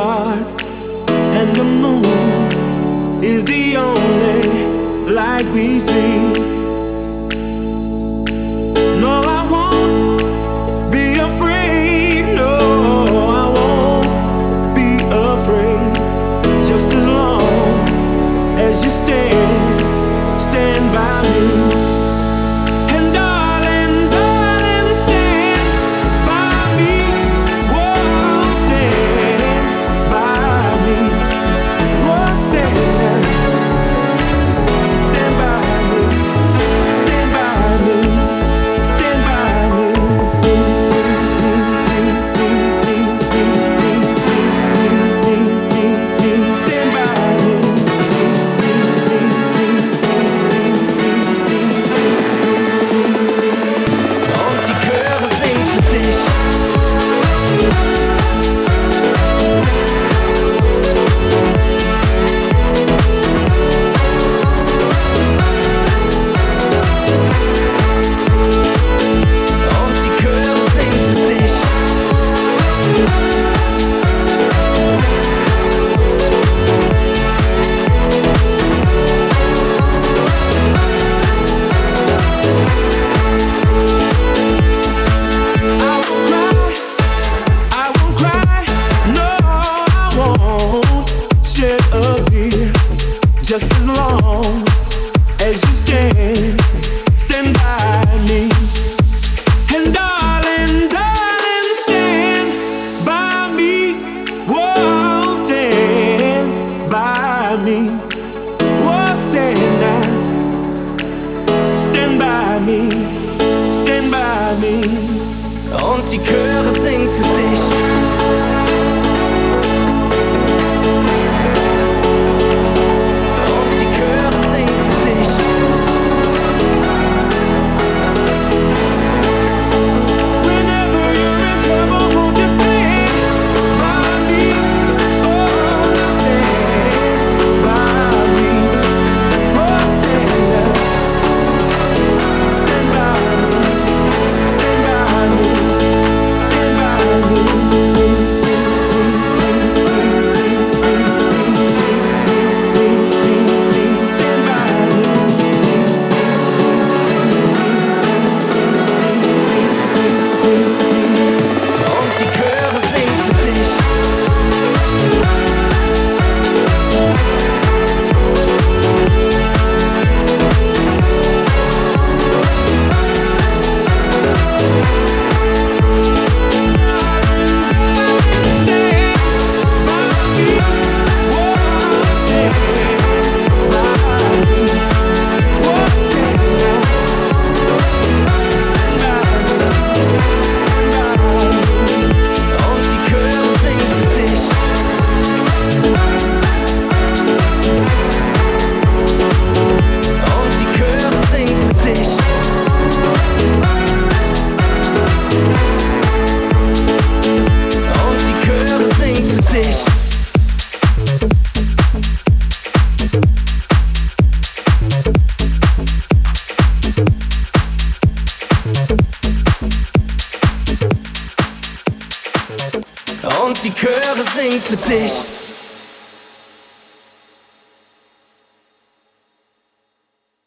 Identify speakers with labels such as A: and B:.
A: dark, and the moon is the only light we see.
B: Und die Chöre singen für dich. und die Chöre singen für dich.